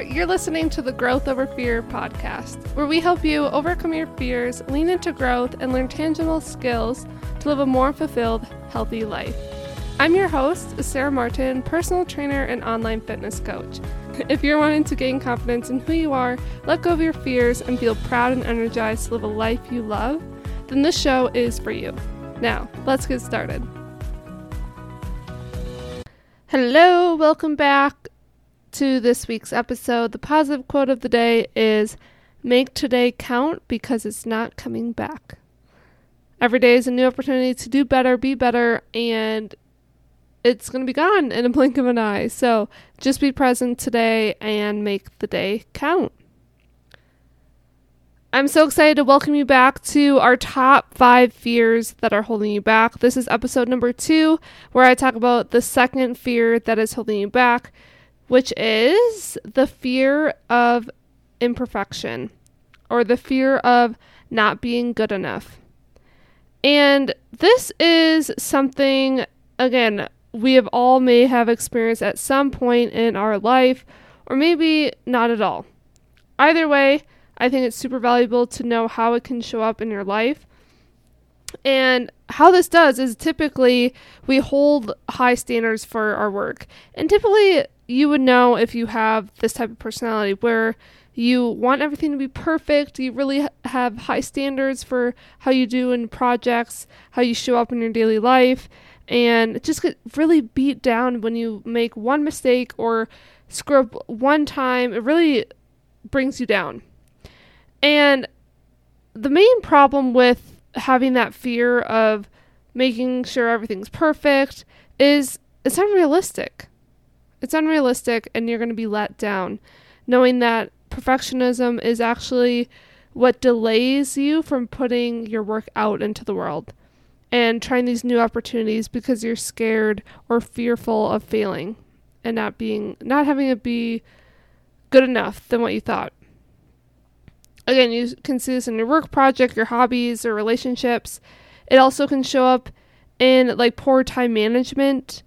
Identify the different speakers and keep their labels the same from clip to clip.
Speaker 1: You're listening to the Growth Over Fear podcast, where we help you overcome your fears, lean into growth, and learn tangible skills to live a more fulfilled, healthy life. I'm your host, Sarah Martin, personal trainer and online fitness coach. If you're wanting to gain confidence in who you are, let go of your fears, and feel proud and energized to live a life you love, then this show is for you. Now, let's get started. Hello, welcome back to this week's episode. The positive quote of the day is Make today count because it's not coming back. Every day is a new opportunity to do better, be better, and it's going to be gone in a blink of an eye. So just be present today and make the day count. I'm so excited to welcome you back to our top five fears that are holding you back. This is episode number two, where I talk about the second fear that is holding you back which is the fear of imperfection or the fear of not being good enough. And this is something, again, we have all may have experienced at some point in our life, or maybe not at all. Either way, I think it's super valuable to know how it can show up in your life. And how this does is typically we hold high standards for our work. And typically you would know if you have this type of personality where you want everything to be perfect, you really have high standards for how you do in projects, how you show up in your daily life, and just get really beat down when you make one mistake or screw up one time. It really brings you down. And the main problem with having that fear of making sure everything's perfect is it's unrealistic. It's unrealistic and you're going to be let down, knowing that perfectionism is actually what delays you from putting your work out into the world and trying these new opportunities because you're scared or fearful of failing and not being not having it be good enough than what you thought. Again, you can see this in your work project, your hobbies, or relationships. It also can show up in like poor time management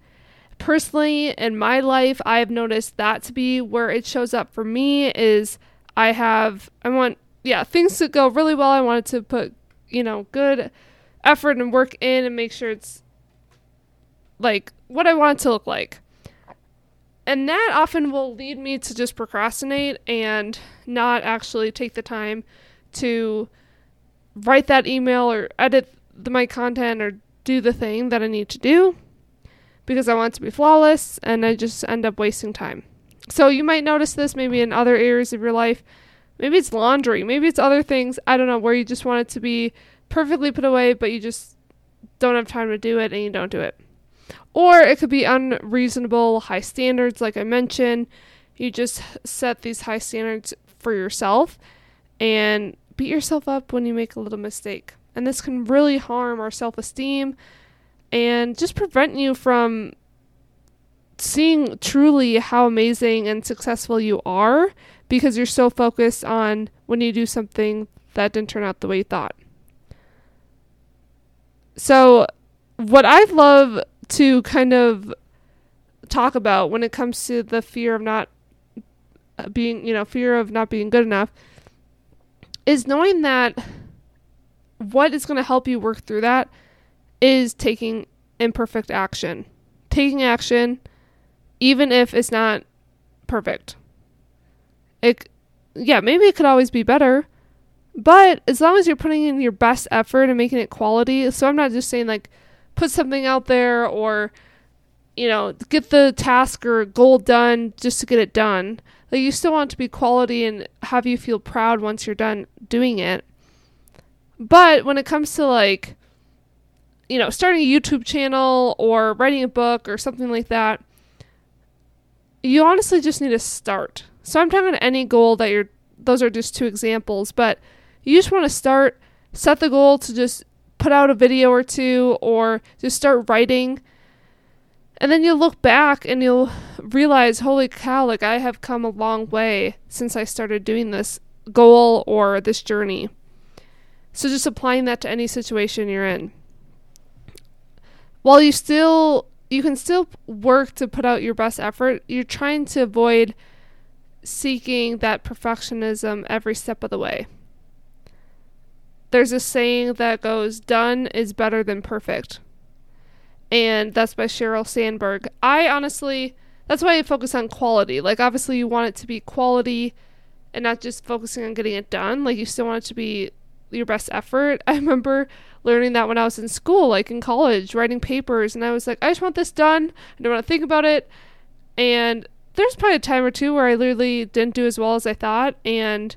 Speaker 1: personally in my life i've noticed that to be where it shows up for me is i have i want yeah things to go really well. I wanted to put you know good effort and work in and make sure it's like what i want it to look like. And that often will lead me to just procrastinate and not actually take the time to write that email or edit the, my content or do the thing that i need to do because I want to be flawless and I just end up wasting time. So you might notice this maybe in other areas of your life. Maybe it's laundry, maybe it's other things, I don't know, where you just want it to be perfectly put away, but you just don't have time to do it and you don't do it. Or it could be unreasonable high standards, like I mentioned. You just set these high standards for yourself and beat yourself up when you make a little mistake. And this can really harm our self esteem and just prevent you from seeing truly how amazing and successful you are because you're so focused on when you do something that didn't turn out the way you thought. So, what I'd love to kind of talk about when it comes to the fear of not being, you know, fear of not being good enough is knowing that what is going to help you work through that is taking imperfect action. Taking action, even if it's not perfect. It, yeah, maybe it could always be better, but as long as you're putting in your best effort and making it quality, so I'm not just saying like put something out there or you know get the task or goal done just to get it done. Like you still want to be quality and have you feel proud once you're done doing it. But when it comes to like you know, starting a YouTube channel or writing a book or something like that, you honestly just need to start. So I'm talking any goal that you're those are just two examples, but you just want to start, set the goal to just put out a video or two or just start writing. And then you'll look back and you'll realize, holy cow, like I have come a long way since I started doing this goal or this journey. So just applying that to any situation you're in while you still you can still work to put out your best effort, you're trying to avoid seeking that perfectionism every step of the way. There's a saying that goes, done is better than perfect. And that's by Sheryl Sandberg. I honestly, that's why I focus on quality. Like, obviously, you want it to be quality and not just focusing on getting it done. Like, you still want it to be your best effort. I remember learning that when I was in school, like in college, writing papers, and I was like, I just want this done. I don't want to think about it. And there's probably a time or two where I literally didn't do as well as I thought, and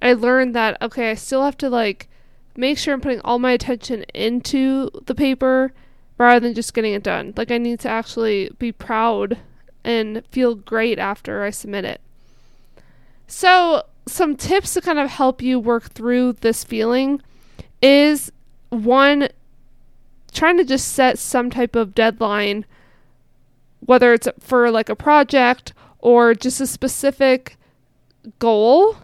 Speaker 1: I learned that okay, I still have to like make sure I'm putting all my attention into the paper rather than just getting it done. Like I need to actually be proud and feel great after I submit it. So, some tips to kind of help you work through this feeling is one trying to just set some type of deadline whether it's for like a project or just a specific goal.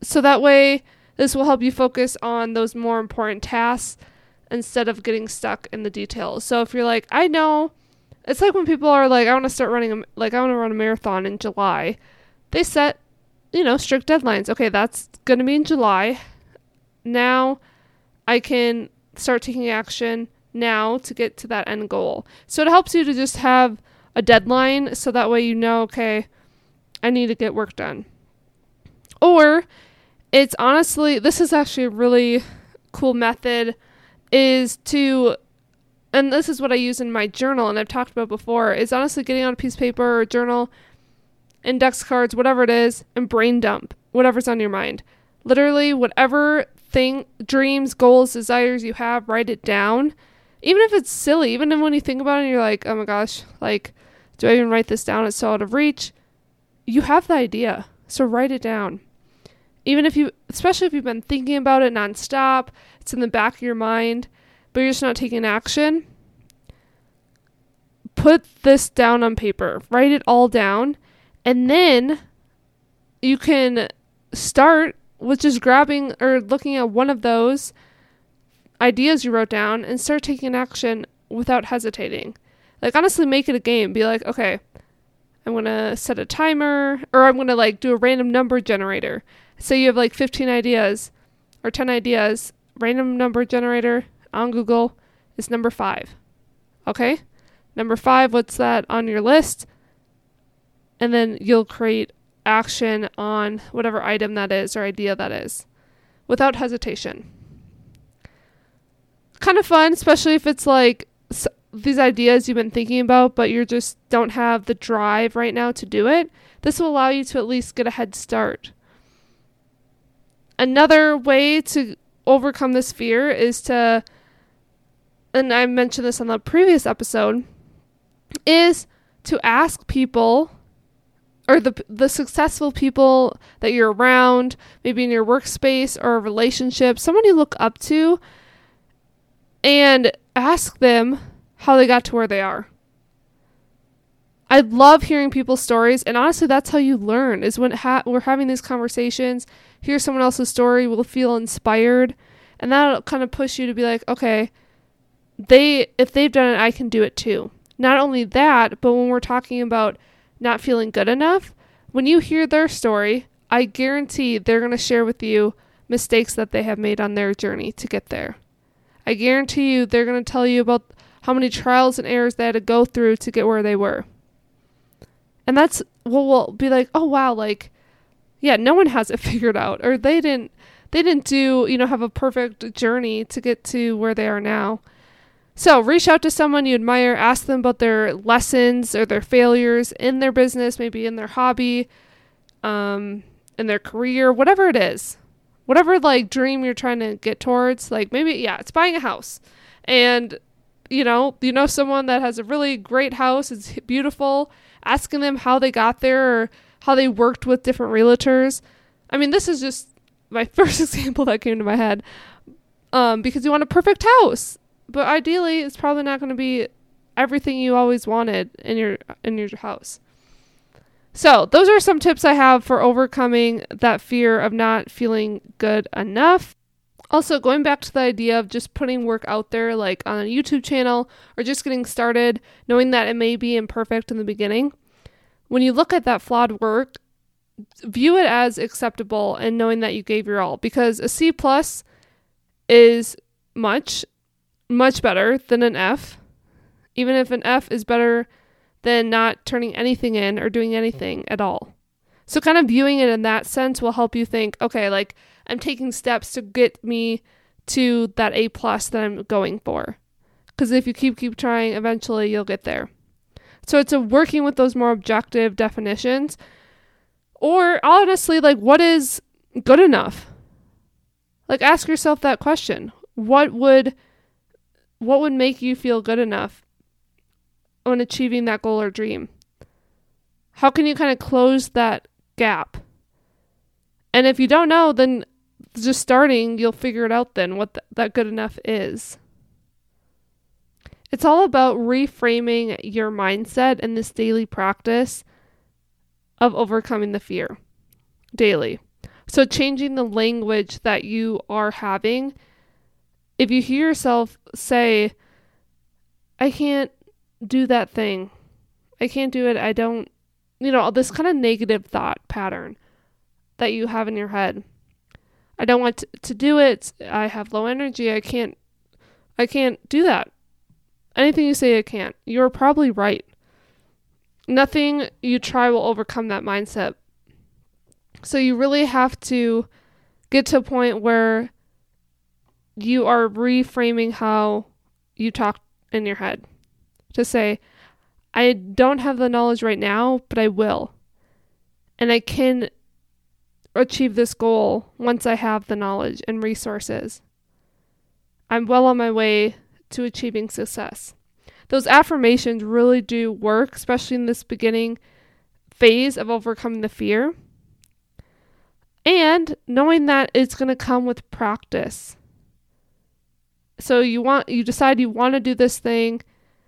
Speaker 1: So that way, this will help you focus on those more important tasks instead of getting stuck in the details. So if you're like, I know, it's like when people are like, I want to start running, a, like, I want to run a marathon in July. They set, you know, strict deadlines. Okay, that's going to be in July. Now I can start taking action now to get to that end goal. So it helps you to just have a deadline so that way you know, okay, I need to get work done. Or it's honestly, this is actually a really cool method is to and this is what I use in my journal and I've talked about before is honestly getting on a piece of paper or journal, index cards, whatever it is, and brain dump whatever's on your mind. Literally, whatever thing, dreams, goals, desires you have, write it down even if it's silly, even when you think about it, and you're like, oh my gosh, like, do I even write this down? It's so out of reach. You have the idea, so write it down. Even if you, especially if you've been thinking about it nonstop, it's in the back of your mind, but you're just not taking action. Put this down on paper, write it all down, and then you can start with just grabbing or looking at one of those ideas you wrote down and start taking action without hesitating. Like honestly make it a game. Be like, okay, I'm going to set a timer or I'm going to like do a random number generator. Say you have like 15 ideas or 10 ideas, random number generator on Google is number 5. Okay? Number 5, what's that on your list? And then you'll create action on whatever item that is or idea that is without hesitation kind of fun, especially if it's like s- these ideas you've been thinking about, but you just don't have the drive right now to do it. This will allow you to at least get a head start. Another way to overcome this fear is to, and I mentioned this on the previous episode, is to ask people or the the successful people that you're around, maybe in your workspace or a relationship, someone you look up to, and ask them how they got to where they are. I love hearing people's stories, and honestly, that's how you learn. Is when ha- we're having these conversations, hear someone else's story, we'll feel inspired, and that'll kind of push you to be like, okay, they if they've done it, I can do it too. Not only that, but when we're talking about not feeling good enough, when you hear their story, I guarantee they're going to share with you mistakes that they have made on their journey to get there. I guarantee you they're going to tell you about how many trials and errors they had to go through to get where they were. And that's what we'll be like, oh wow, like, yeah, no one has it figured out, or they didn't, they didn't do, you know, have a perfect journey to get to where they are now. So reach out to someone you admire, ask them about their lessons or their failures in their business, maybe in their hobby, um, in their career, whatever it is. Whatever like dream you're trying to get towards like maybe yeah it's buying a house. And you know you know someone that has a really great house it's beautiful asking them how they got there or how they worked with different realtors. I mean this is just my first example that came to my head um, because you want a perfect house but ideally it's probably not going to be everything you always wanted in your in your house so, those are some tips I have for overcoming that fear of not feeling good enough. Also, going back to the idea of just putting work out there, like on a YouTube channel or just getting started, knowing that it may be imperfect in the beginning. When you look at that flawed work, view it as acceptable and knowing that you gave your all because a C plus is much much better than an F. Even if an F is better than not turning anything in or doing anything at all. So kind of viewing it in that sense will help you think, okay, like I'm taking steps to get me to that A plus that I'm going for. Because if you keep keep trying, eventually you'll get there. So it's a working with those more objective definitions. Or honestly, like what is good enough? Like ask yourself that question. What would what would make you feel good enough on achieving that goal or dream? How can you kind of close that gap? And if you don't know, then just starting, you'll figure it out then what th- that good enough is. It's all about reframing your mindset in this daily practice of overcoming the fear daily. So, changing the language that you are having. If you hear yourself say, I can't do that thing, I can't do it, I don't, you know, this kind of negative thought pattern that you have in your head. I don't want to, to do it. I have low energy. I can't I can't do that. Anything you say I can't. You're probably right. Nothing you try will overcome that mindset. So you really have to get to a point where you are reframing how you talk in your head to say, I don't have the knowledge right now, but I will. And I can achieve this goal once I have the knowledge and resources. I'm well on my way to achieving success. Those affirmations really do work, especially in this beginning phase of overcoming the fear. And knowing that it's going to come with practice. So you want you decide you want to do this thing,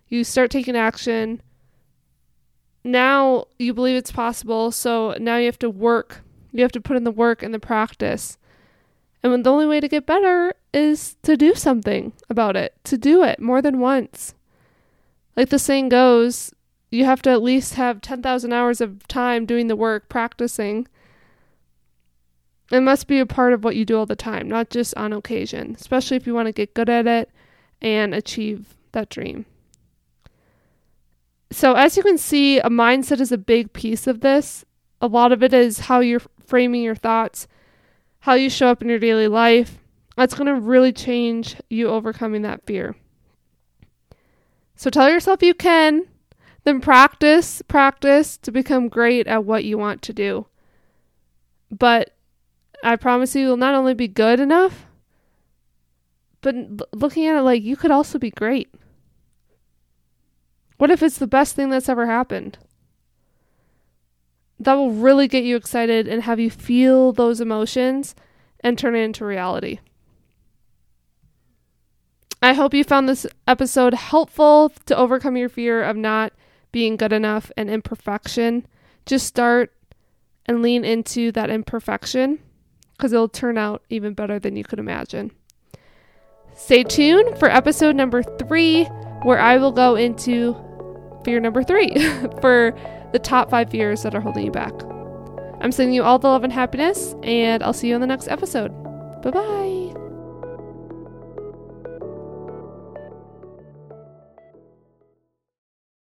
Speaker 1: you start taking action. Now you believe it's possible, so now you have to work you have to put in the work and the practice. And the only way to get better is to do something about it, to do it more than once. Like the saying goes, you have to at least have 10,000 hours of time doing the work, practicing. It must be a part of what you do all the time, not just on occasion, especially if you want to get good at it and achieve that dream. So, as you can see, a mindset is a big piece of this. A lot of it is how you're framing your thoughts, how you show up in your daily life. That's going to really change you overcoming that fear. So tell yourself you can, then practice, practice to become great at what you want to do. But I promise you, you'll not only be good enough, but looking at it like you could also be great. What if it's the best thing that's ever happened? that will really get you excited and have you feel those emotions and turn it into reality. I hope you found this episode helpful to overcome your fear of not being good enough and imperfection. Just start and lean into that imperfection because it'll turn out even better than you could imagine. Stay tuned for episode number three, where I will go into fear number three for the top five fears that are holding you back. I'm sending you all the love and happiness, and I'll see you on the next episode. Bye bye.